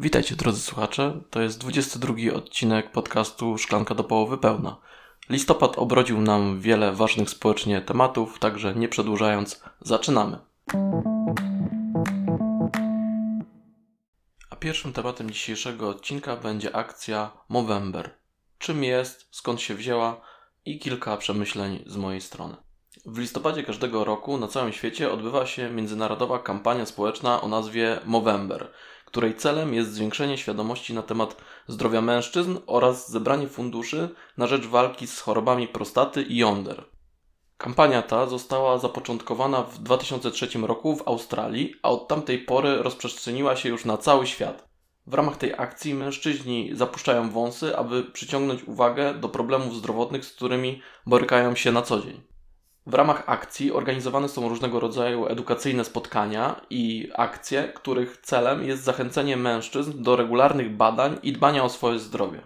Witajcie drodzy słuchacze, to jest 22 odcinek podcastu Szklanka do połowy pełna. Listopad obrodził nam wiele ważnych społecznie tematów, także nie przedłużając, zaczynamy. A pierwszym tematem dzisiejszego odcinka będzie akcja Movember. Czym jest, skąd się wzięła i kilka przemyśleń z mojej strony. W listopadzie każdego roku na całym świecie odbywa się międzynarodowa kampania społeczna o nazwie Movember, której celem jest zwiększenie świadomości na temat zdrowia mężczyzn oraz zebranie funduszy na rzecz walki z chorobami prostaty i jąder. Kampania ta została zapoczątkowana w 2003 roku w Australii, a od tamtej pory rozprzestrzeniła się już na cały świat. W ramach tej akcji mężczyźni zapuszczają wąsy, aby przyciągnąć uwagę do problemów zdrowotnych, z którymi borykają się na co dzień. W ramach akcji organizowane są różnego rodzaju edukacyjne spotkania i akcje, których celem jest zachęcenie mężczyzn do regularnych badań i dbania o swoje zdrowie.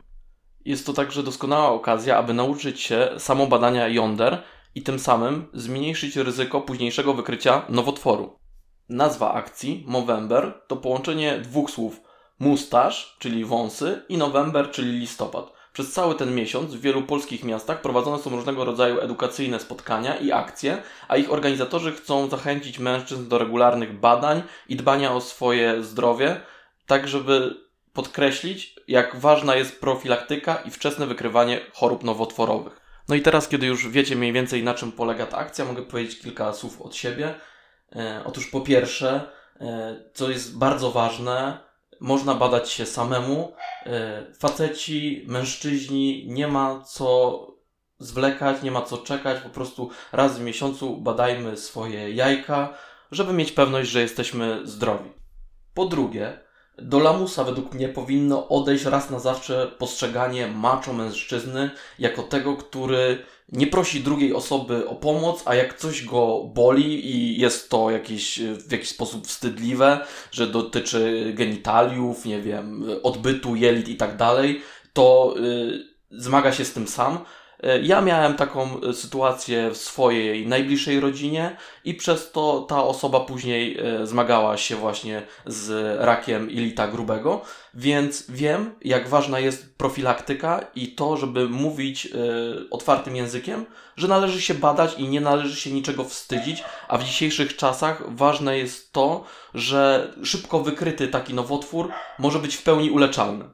Jest to także doskonała okazja, aby nauczyć się samobadania jąder i tym samym zmniejszyć ryzyko późniejszego wykrycia nowotworu. Nazwa akcji Movember to połączenie dwóch słów mustaż, czyli wąsy, i November, czyli listopad. Przez cały ten miesiąc w wielu polskich miastach prowadzone są różnego rodzaju edukacyjne spotkania i akcje, a ich organizatorzy chcą zachęcić mężczyzn do regularnych badań i dbania o swoje zdrowie, tak żeby podkreślić, jak ważna jest profilaktyka i wczesne wykrywanie chorób nowotworowych. No i teraz, kiedy już wiecie mniej więcej na czym polega ta akcja, mogę powiedzieć kilka słów od siebie. E, otóż po pierwsze, e, co jest bardzo ważne, można badać się samemu. E, faceci, mężczyźni, nie ma co zwlekać, nie ma co czekać, po prostu raz w miesiącu badajmy swoje jajka, żeby mieć pewność, że jesteśmy zdrowi. Po drugie, do lamusa według mnie powinno odejść raz na zawsze postrzeganie macho mężczyzny jako tego, który nie prosi drugiej osoby o pomoc, a jak coś go boli i jest to jakieś, w jakiś sposób wstydliwe, że dotyczy genitaliów, nie wiem, odbytu, jelit i tak dalej, to yy, zmaga się z tym sam ja miałem taką e, sytuację w swojej najbliższej rodzinie i przez to ta osoba później e, zmagała się właśnie z rakiem ilita grubego, więc wiem, jak ważna jest profilaktyka i to, żeby mówić otwartym językiem, że należy się badać i nie należy się niczego wstydzić, a w dzisiejszych czasach ważne jest to, że szybko wykryty taki nowotwór może być w pełni uleczalny.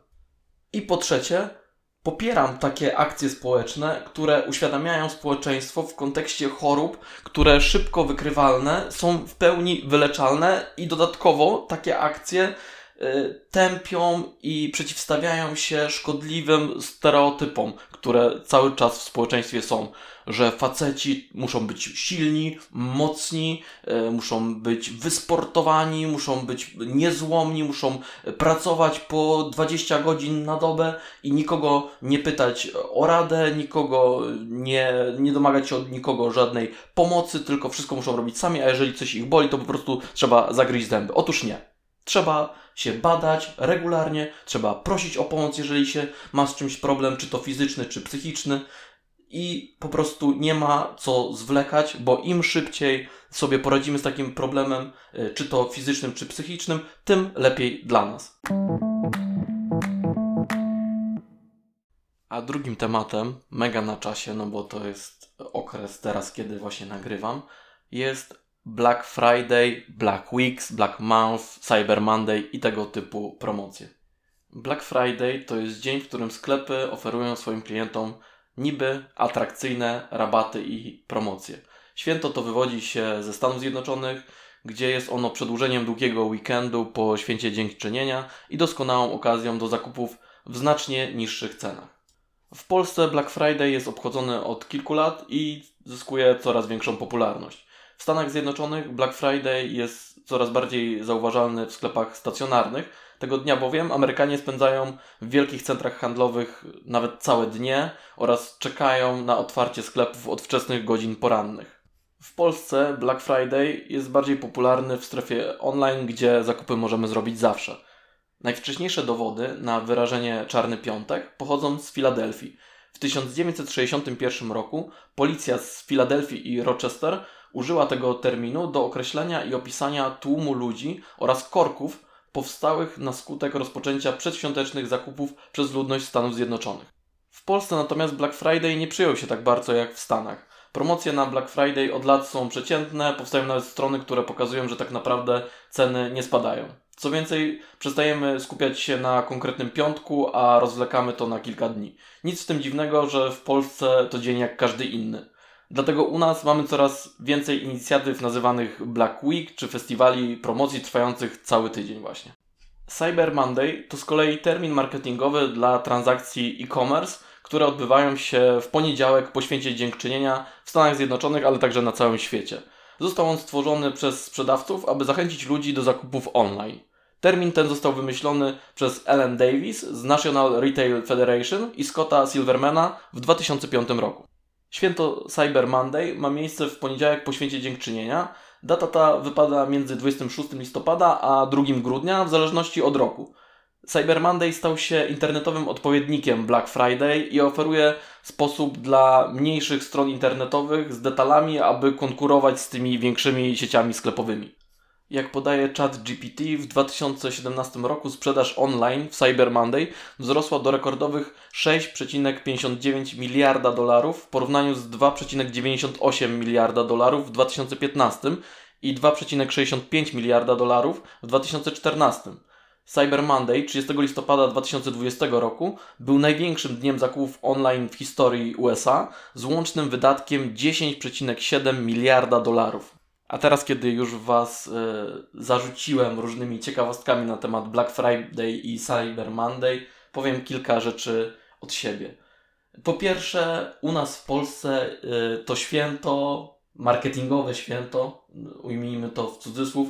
I po trzecie, popieram takie akcje społeczne, które uświadamiają społeczeństwo w kontekście chorób, które szybko wykrywalne, są w pełni wyleczalne i dodatkowo takie akcje y, tępią i przeciwstawiają się szkodliwym stereotypom, które cały czas w społeczeństwie są że faceci muszą być silni, mocni, e, muszą być wysportowani, muszą być niezłomni, muszą pracować po 20 godzin na dobę i nikogo nie pytać o radę, nikogo nie, nie domagać się od nikogo żadnej pomocy, tylko wszystko muszą robić sami, a jeżeli coś ich boli, to po prostu trzeba zagryźć zęby. Otóż nie. Trzeba się badać regularnie, trzeba prosić o pomoc, jeżeli się ma z czymś problem, czy to fizyczny, czy psychiczny i po prostu nie ma co zwlekać, bo im szybciej sobie poradzimy z takim problemem, y, czy to fizycznym, czy psychicznym, tym lepiej dla nas. A drugim tematem, mega na czasie, no bo to jest okres teraz, kiedy właśnie nagrywam, jest Black Friday, Black Weeks, Black Month, Cyber Monday i tego typu promocje. Black Friday to jest dzień, w którym sklepy oferują swoim klientom niby atrakcyjne rabaty i promocje. Święto to wywodzi się ze Stanów Zjednoczonych, gdzie jest ono przedłużeniem długiego weekendu po święcie dziękczynienia i doskonałą okazją do zakupów w znacznie niższych cenach. W Polsce Black Friday jest obchodzony od kilku lat i zyskuje coraz większą popularność. W Stanach Zjednoczonych Black Friday jest coraz bardziej zauważalny w sklepach stacjonarnych, tego dnia bowiem Amerykanie spędzają w wielkich centrach handlowych nawet całe dnie oraz czekają na otwarcie sklepów od wczesnych godzin porannych. W Polsce Black Friday jest bardziej popularny w strefie online, gdzie zakupy możemy zrobić zawsze. Najwcześniejsze dowody na wyrażenie Czarny Piątek pochodzą z Filadelfii. W 1961 roku policja z Filadelfii i Rochester użyła tego terminu do określenia i opisania tłumu ludzi oraz korków powstałych na skutek rozpoczęcia przedświątecznych zakupów przez ludność Stanów Zjednoczonych. W Polsce natomiast Black Friday nie przyjął się tak bardzo jak w Stanach. Promocje na Black Friday od lat są przeciętne, powstają nawet strony, które pokazują, że tak naprawdę ceny nie spadają. Co więcej, przestajemy skupiać się na konkretnym piątku, a rozwlekamy to na kilka dni. Nic w tym dziwnego, że w Polsce to dzień jak każdy inny. Dlatego u nas mamy coraz więcej inicjatyw nazywanych Black Week czy festiwali promocji trwających cały tydzień właśnie. Cyber Monday to z kolei termin marketingowy dla transakcji e-commerce, które odbywają się w poniedziałek po święcie dziękczynienia w Stanach Zjednoczonych, ale także na całym świecie. Został on stworzony przez sprzedawców, aby zachęcić ludzi do zakupów online. Termin ten został wymyślony przez Ellen Davis z National Retail Federation i Scotta Silvermana w 2005 roku. Święto Cyber Monday ma miejsce w poniedziałek po święcie dziękczynienia. Data ta wypada między 26 listopada a 2 grudnia w zależności od roku. Cyber Monday stał się internetowym odpowiednikiem Black Friday i oferuje sposób dla mniejszych stron internetowych z detalami, aby konkurować z tymi większymi sieciami sklepowymi. Jak podaje ChatGPT, w 2017 roku sprzedaż online w Cyber Monday wzrosła do rekordowych 6,59 miliarda dolarów w porównaniu z 2,98 miliarda dolarów w 2015 i 2,65 miliarda dolarów w 2014. Cyber Monday 30 listopada 2020 roku był największym dniem zakupów online w historii USA z łącznym wydatkiem 10,7 miliarda dolarów. A teraz, kiedy już Was y, zarzuciłem różnymi ciekawostkami na temat Black Friday i Cyber Monday, powiem kilka rzeczy od siebie. Po pierwsze, u nas w Polsce y, to święto, marketingowe święto, ujmijmy to w cudzysłów,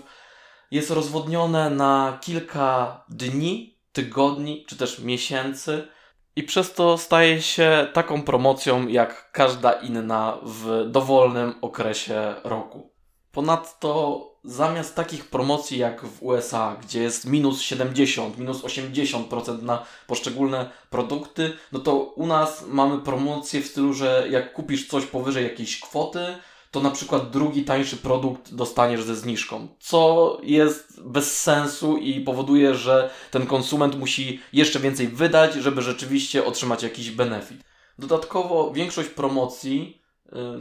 jest rozwodnione na kilka dni, tygodni czy też miesięcy i przez to staje się taką promocją jak każda inna w dowolnym okresie roku. Ponadto zamiast takich promocji jak w USA, gdzie jest minus 70, minus 80% na poszczególne produkty, no to u nas mamy promocje w stylu, że jak kupisz coś powyżej jakiejś kwoty, to na przykład drugi tańszy produkt dostaniesz ze zniżką, co jest bez sensu i powoduje, że ten konsument musi jeszcze więcej wydać, żeby rzeczywiście otrzymać jakiś benefit. Dodatkowo większość promocji,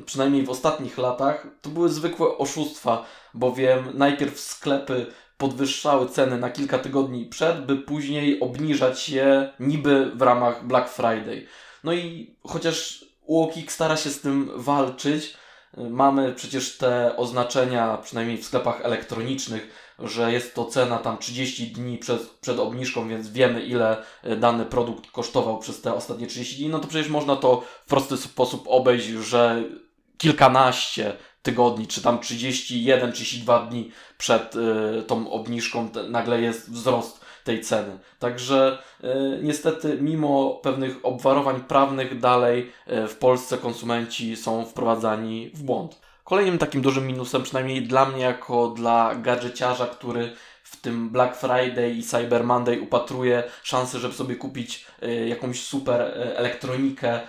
przynajmniej w ostatnich latach, to były zwykłe oszustwa, bowiem najpierw sklepy podwyższały ceny na kilka tygodni przed, by później obniżać je niby w ramach Black Friday. No i chociaż UOKiK stara się z tym walczyć, Mamy przecież te oznaczenia, przynajmniej w sklepach elektronicznych, że jest to cena tam 30 dni przed, przed obniżką, więc wiemy ile e, dany produkt kosztował przez te ostatnie 30 dni. No to przecież można to w prosty sposób obejść, że kilkanaście tygodni, czy tam 31, 32 dni przed y, tą obniżką nagle jest wzrost tej ceny. Także y, niestety, mimo pewnych obwarowań prawnych, dalej y, w Polsce konsumenci są wprowadzani w błąd. Kolejnym takim dużym minusem, przynajmniej dla mnie, jako dla gadżeciarza, który w tym Black Friday i Cyber Monday upatruje szansy, żeby sobie kupić y, jakąś super elektronikę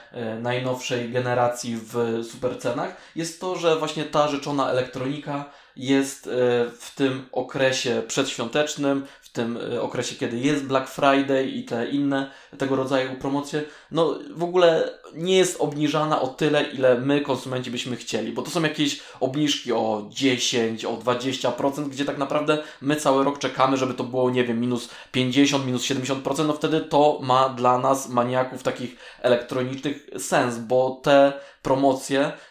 najnowszej generacji w super cenach, jest to, że właśnie ta rzeczona elektronika jest w tym okresie przedświątecznym, w tym e, okresie, kiedy jest Black Friday i te inne tego rodzaju promocje, no w ogóle nie jest obniżana o tyle, ile my, konsumenci, byśmy chcieli, bo to są jakieś obniżki o 10, o 20%, gdzie tak naprawdę my cały rok czekamy, żeby to było, nie wiem, minus 50, minus 70%, no wtedy to ma dla nas, maniaków takich elektronicznych, sens, bo te promocje E,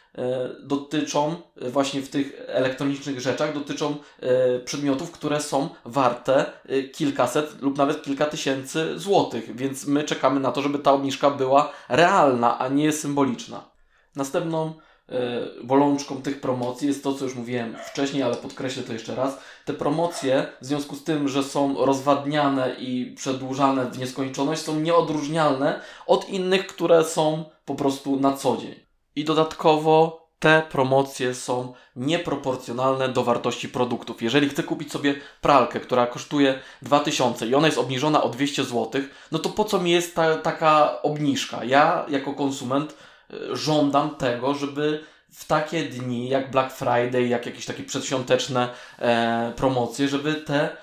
dotyczą e, właśnie w tych elektronicznych rzeczach, dotyczą e, przedmiotów, które są warte kilkaset lub nawet kilka tysięcy złotych, więc my czekamy na to, żeby ta obniżka była realna, a nie symboliczna. Następną bolączką tych promocji jest to, co już mówiłem wcześniej, ale podkreślę to jeszcze raz. Te promocje, w związku z tym, że są rozwadniane i przedłużane w nieskończoność, są nieodróżnialne od innych, które są po prostu na co dzień. I dodatkowo te promocje są nieproporcjonalne do wartości produktów. Jeżeli chcę kupić sobie pralkę, która kosztuje 2000 i ona jest obniżona o 200 zł, no to po co mi jest ta, taka obniżka? Ja jako konsument e, żądam tego, żeby w takie dni jak Black Friday, jak jakieś takie przedświąteczne e, promocje, żeby te e,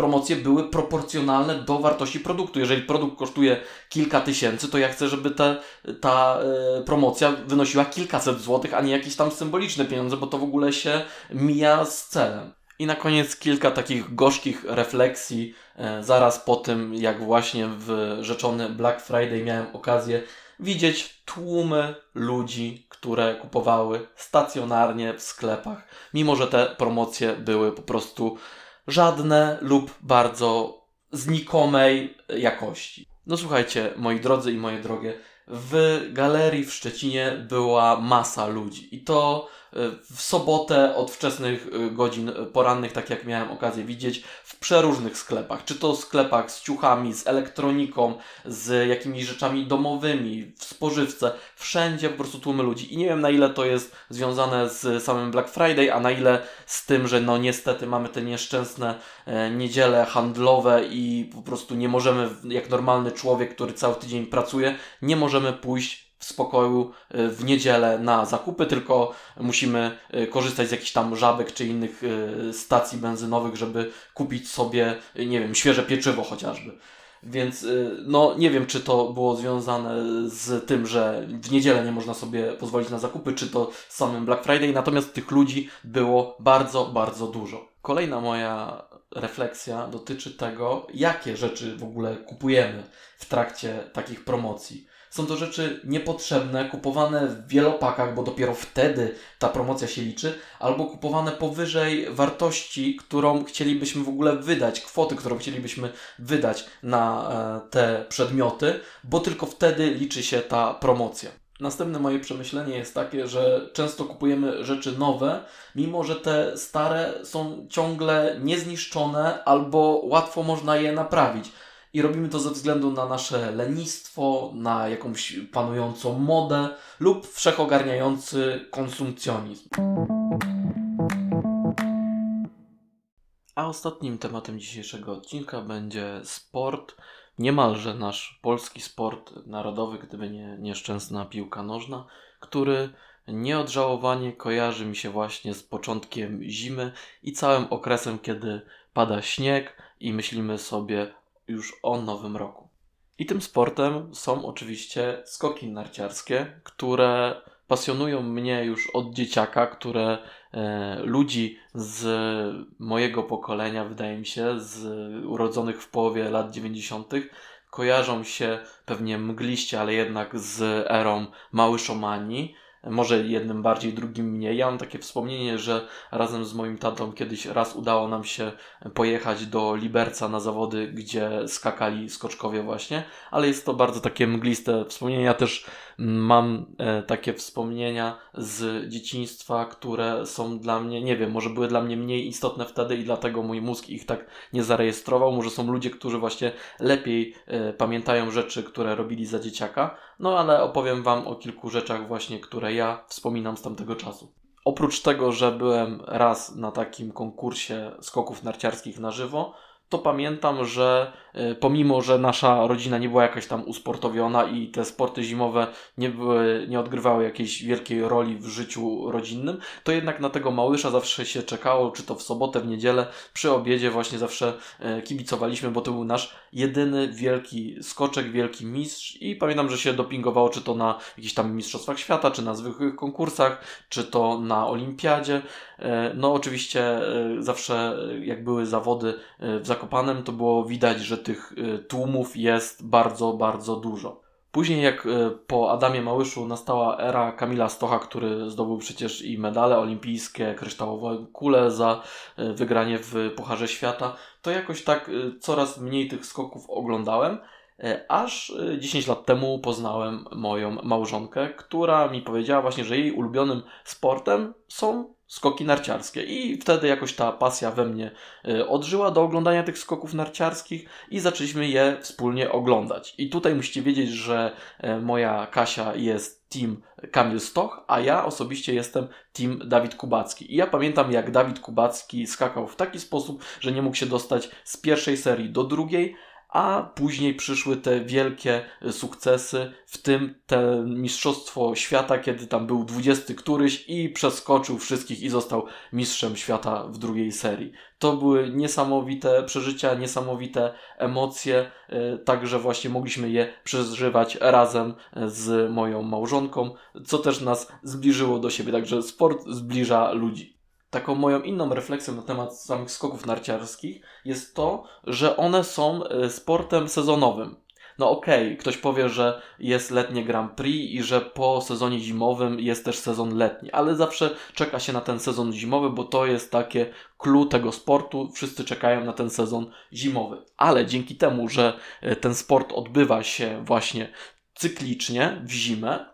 promocje były proporcjonalne do wartości produktu. Jeżeli produkt kosztuje kilka tysięcy, to ja chcę, żeby te, ta y, promocja wynosiła kilkaset złotych, a nie jakieś tam symboliczne pieniądze, bo to w ogóle się mija z celem. I na koniec kilka takich gorzkich refleksji e, zaraz po tym, jak właśnie w rzeczony Black Friday miałem okazję widzieć tłumy ludzi, które kupowały stacjonarnie w sklepach, mimo że te promocje były po prostu żadne lub bardzo znikomej jakości. No słuchajcie, moi drodzy i moje drogie, w galerii w Szczecinie była masa ludzi i to w sobotę od wczesnych y, godzin porannych, tak jak miałem okazję widzieć, w przeróżnych sklepach. Czy to sklepach z ciuchami, z elektroniką, z jakimiś rzeczami domowymi, w spożywce. Wszędzie po prostu tłumy ludzi. I nie wiem na ile to jest związane z samym Black Friday, a na ile z tym, że no niestety mamy te nieszczęsne e, niedziele handlowe i po prostu nie możemy, jak normalny człowiek, który cały tydzień pracuje, nie możemy pójść w spokoju y, w niedzielę na zakupy, tylko musimy y, korzystać z jakichś tam żabek czy innych y, stacji benzynowych, żeby kupić sobie, nie wiem, świeże pieczywo chociażby. Więc no nie wiem, czy to było związane z tym, że w niedzielę nie można sobie pozwolić na zakupy, czy to z samym Black Friday, natomiast tych ludzi było bardzo, bardzo dużo. Kolejna moja refleksja dotyczy tego, jakie rzeczy w ogóle kupujemy w trakcie takich promocji. Są to rzeczy niepotrzebne, kupowane w wielopakach, bo dopiero wtedy ta promocja się liczy, albo kupowane powyżej wartości, którą chcielibyśmy w ogóle wydać, kwoty, którą chcielibyśmy wydać na e, te przedmioty, bo tylko wtedy liczy się ta promocja. Następne moje przemyślenie jest takie, że często kupujemy rzeczy nowe, mimo że te stare są ciągle niezniszczone albo łatwo można je naprawić. I robimy to ze względu na nasze lenistwo, na jakąś panującą modę lub wszechogarniający konsumpcjonizm. A ostatnim tematem dzisiejszego odcinka będzie sport, niemalże nasz polski sport narodowy, gdyby nie nieszczęsna piłka nożna, który nieodżałowanie kojarzy mi się właśnie z początkiem zimy i całym okresem, kiedy pada śnieg i myślimy sobie już o nowym roku. I tym sportem są oczywiście skoki narciarskie, które pasjonują mnie już od dzieciaka, które e, ludzi z mojego pokolenia, wydaje mi się, z urodzonych w połowie lat 90., kojarzą się pewnie mgliście, ale jednak z erą Małyszomanii może jednym bardziej, drugim mniej. Ja mam takie wspomnienie, że razem z moim tatą kiedyś raz udało nam się pojechać do Liberca na zawody, gdzie skakali skoczkowie właśnie, ale jest to bardzo takie mgliste wspomnienie. Ja też mam e, takie wspomnienia z dzieciństwa, które są dla mnie, nie wiem, może były dla mnie mniej istotne wtedy i dlatego mój mózg ich tak nie zarejestrował. Może są ludzie, którzy właśnie lepiej e, pamiętają rzeczy, które robili za dzieciaka. No ale opowiem Wam o kilku rzeczach właśnie, które ja wspominam z tamtego czasu. Oprócz tego, że byłem raz na takim konkursie skoków narciarskich na żywo, to pamiętam, że y, pomimo, że nasza rodzina nie była jakaś tam usportowiona i te sporty zimowe nie, były, nie odgrywały jakiejś wielkiej roli w życiu rodzinnym, to jednak na tego małysza zawsze się czekało, czy to w sobotę, w niedzielę, przy obiedzie właśnie zawsze y, kibicowaliśmy, bo to był nasz jedyny wielki skoczek, wielki mistrz i pamiętam, że się dopingowało, czy to na jakichś tam mistrzostwach świata, czy na zwykłych konkursach, czy to na olimpiadzie. Y, no oczywiście zawsze jak były zawody w zakresie Zakopanem to było widać, że tych y, tłumów jest bardzo, bardzo dużo. Później jak y, po Adamie Małyszu nastała era Kamila Stocha, który zdobył przecież i medale olimpijskie, kryształowe kule za y, wygranie w Pucharze Świata, to jakoś tak coraz mniej tych skoków oglądałem, aż 10 lat temu poznałem moją małżonkę, która mi powiedziała właśnie, że jej ulubionym sportem są skoki narciarskie. I wtedy jakoś ta pasja we mnie y, odżyła do oglądania tych skoków narciarskich i zaczęliśmy je wspólnie oglądać. I tutaj musicie wiedzieć, że e, moja Kasia jest team Kamil Stoch, a ja osobiście jestem team Dawid Kubacki. I ja pamiętam, jak Dawid Kubacki skakał w taki sposób, że nie mógł się dostać z pierwszej serii do drugiej, a później przyszły te wielkie sukcesy, w tym te Mistrzostwo Świata, kiedy tam był 20 któryś i przeskoczył wszystkich i został mistrzem świata w drugiej serii. To były niesamowite przeżycia, niesamowite emocje, e, także właśnie mogliśmy je przeżywać razem z moją małżonką, co też nas zbliżyło do siebie, także sport zbliża ludzi. Taką moją inną refleksją na temat samych skoków narciarskich jest to, że one są e, sportem sezonowym. No okej, okay, ktoś powie, że jest letnie Grand Prix i że po sezonie zimowym jest też sezon letni, ale zawsze czeka się na ten sezon zimowy, bo to jest takie clue tego sportu. Wszyscy czekają na ten sezon zimowy. Ale dzięki temu, że e, ten sport odbywa się właśnie cyklicznie w zimę,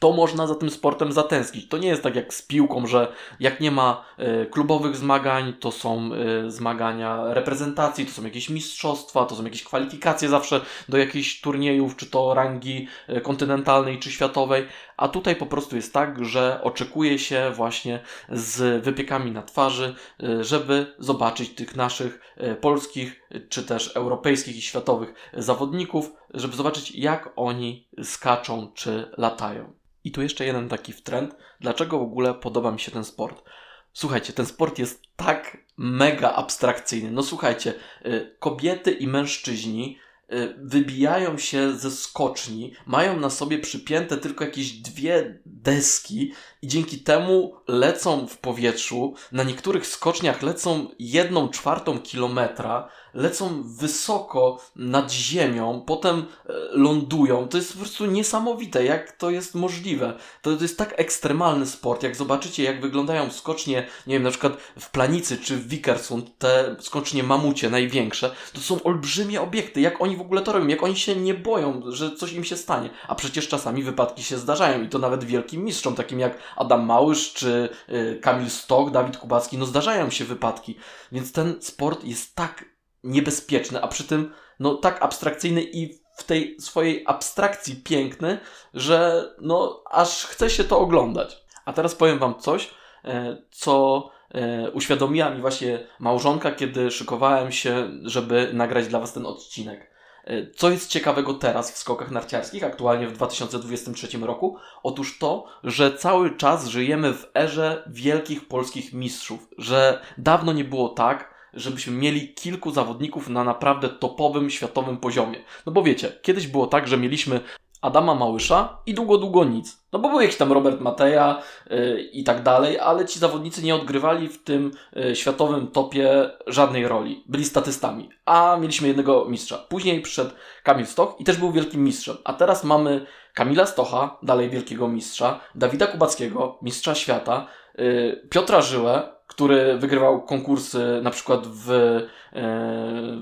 to można za tym sportem zatęsknić. To nie jest tak jak z piłką, że jak nie ma y, klubowych zmagań, to są y, zmagania reprezentacji, to są jakieś mistrzostwa, to są jakieś kwalifikacje zawsze do jakichś turniejów, czy to rangi y, kontynentalnej, czy światowej, a tutaj po prostu jest tak, że oczekuje się właśnie z wypiekami na twarzy, żeby zobaczyć tych naszych polskich, czy też europejskich i światowych zawodników, żeby zobaczyć jak oni skaczą, czy latają. I tu jeszcze jeden taki trend, dlaczego w ogóle podoba mi się ten sport. Słuchajcie, ten sport jest tak mega abstrakcyjny. No słuchajcie, y, kobiety i mężczyźni y, wybijają się ze skoczni, mają na sobie przypięte tylko jakieś dwie deski i dzięki temu lecą w powietrzu. Na niektórych skoczniach lecą jedną czwartą kilometra lecą wysoko nad ziemią, potem e, lądują. To jest po prostu niesamowite, jak to jest możliwe. To, to jest tak ekstremalny sport, jak zobaczycie, jak wyglądają skocznie, nie wiem, na przykład w Planicy czy w Vikersund, te skocznie mamucie największe, to są olbrzymie obiekty. Jak oni w ogóle to robią? Jak oni się nie boją, że coś im się stanie? A przecież czasami wypadki się zdarzają i to nawet wielkim mistrzom, takim jak Adam Małysz czy y, Kamil Stok, Dawid Kubacki, no zdarzają się wypadki. Więc ten sport jest tak niebezpieczny, a przy tym no tak abstrakcyjny i w tej swojej abstrakcji piękny, że no aż chce się to oglądać. A teraz powiem wam coś, e, co e, uświadomiła mi właśnie małżonka, kiedy szykowałem się, żeby nagrać dla was ten odcinek. E, co jest ciekawego teraz w skokach narciarskich, aktualnie w 2023 roku? Otóż to, że cały czas żyjemy w erze wielkich polskich mistrzów, że dawno nie było tak, żebyśmy mieli kilku zawodników na naprawdę topowym światowym poziomie. No bo wiecie, kiedyś było tak, że mieliśmy Adama Małysza i długo, długo nic. No bo był jakiś tam Robert Mateja yy, i tak dalej, ale ci zawodnicy nie odgrywali w tym yy, światowym topie żadnej roli. Byli statystami, a mieliśmy jednego mistrza. Później przyszedł Kamil Stoch i też był wielkim mistrzem. A teraz mamy Kamila Stocha, dalej wielkiego mistrza, Dawida Kubackiego, mistrza świata, yy, Piotra Żyłę, który wygrywał konkursy na przykład w, e,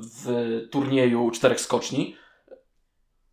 w turnieju czterech skoczni.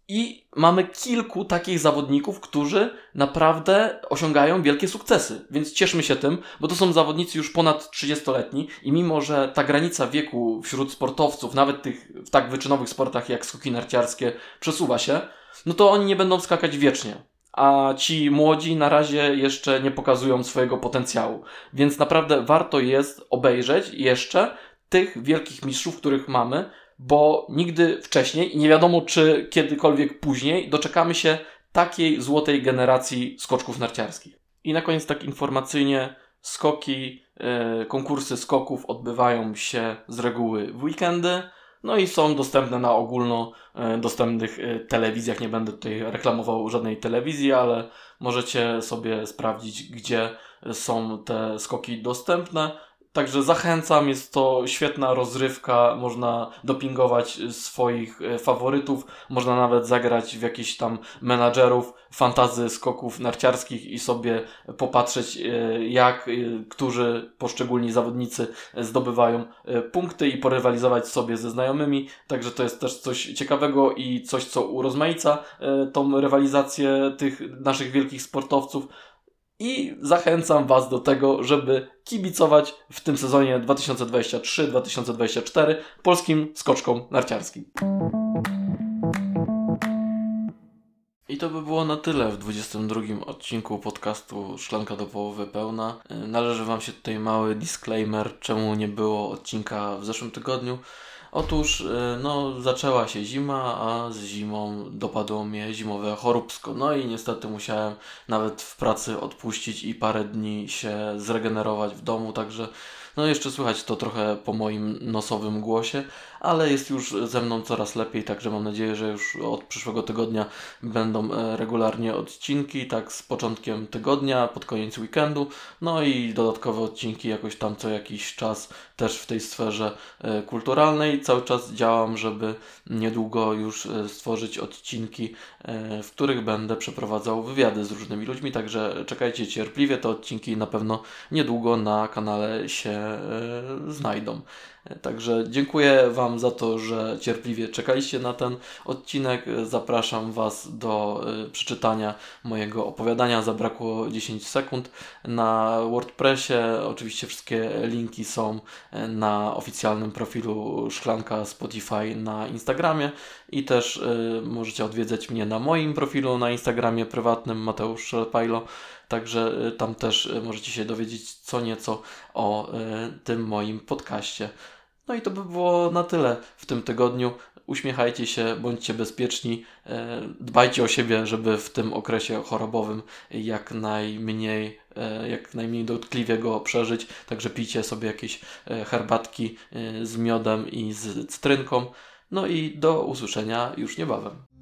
I mamy kilku takich zawodników, którzy naprawdę osiągają wielkie sukcesy. Więc cieszmy się tym, bo to są zawodnicy już ponad 30-letni i mimo, że ta granica wieku wśród sportowców, nawet tych w tak wyczynowych sportach jak skoki narciarskie, przesuwa się, no to oni nie będą skakać wiecznie a ci młodzi na razie jeszcze nie pokazują swojego potencjału. Więc naprawdę warto jest obejrzeć jeszcze tych wielkich mistrzów, których mamy, bo nigdy wcześniej i nie wiadomo, czy kiedykolwiek później doczekamy się takiej złotej generacji skoczków narciarskich. I na koniec tak informacyjnie, skoki, yy, konkursy skoków odbywają się z reguły w weekendy. No i są dostępne na ogólnodostępnych e, e, telewizjach. Nie będę tutaj reklamował żadnej telewizji, ale możecie sobie sprawdzić, gdzie są te skoki dostępne. Także zachęcam, jest to świetna rozrywka, można dopingować swoich e, faworytów, można nawet zagrać w jakichś tam menadżerów fantazy skoków narciarskich i sobie popatrzeć e, jak e, którzy poszczególni zawodnicy zdobywają punkty i porywalizować sobie ze znajomymi. Także to jest też coś ciekawego i coś, co urozmaica tą rywalizację tych naszych wielkich sportowców i zachęcam Was do tego, żeby kibicować w tym sezonie 2023-2024 polskim skoczkom narciarskim. I to by było na tyle w 22 odcinku podcastu Szklanka do połowy pełna. Należy Wam się tutaj mały disclaimer, czemu nie było odcinka w zeszłym tygodniu. Otóż y, no, zaczęła się zima, a z zimą dopadło mnie zimowe choróbsko. No i niestety musiałem nawet w pracy odpuścić i parę dni się zregenerować w domu, także no jeszcze słychać to trochę po moim nosowym głosie, ale jest już ze mną coraz lepiej, także mam nadzieję, że już od przyszłego tygodnia będą e, regularnie odcinki, tak z początkiem tygodnia, pod koniec weekendu, no i dodatkowe odcinki jakoś tam co jakiś czas też w tej sferze e, kulturalnej. Cały czas działam, żeby niedługo już e, stworzyć odcinki, w których będę przeprowadzał wywiady z różnymi ludźmi, także czekajcie cierpliwie, te odcinki na pewno niedługo na kanale się znajdą. Także dziękuję Wam za to, że cierpliwie czekaliście na ten odcinek. Zapraszam Was do y, przeczytania mojego opowiadania. Zabrakło 10 sekund na WordPressie. Oczywiście wszystkie linki są y, na oficjalnym profilu Szklanka Spotify na Instagramie i też y, możecie odwiedzać mnie na moim profilu na Instagramie prywatnym Mateusz Szelpajlo. Także tam też możecie się dowiedzieć co nieco o tym moim podcaście. No i to by było na tyle w tym tygodniu. Uśmiechajcie się, bądźcie bezpieczni, e, dbajcie o siebie, żeby w tym okresie chorobowym jak najmniej, e, jak najmniej dotkliwie go przeżyć. Także pijcie sobie jakieś e, herbatki z miodem i z cytrynką. No i do usłyszenia już niebawem.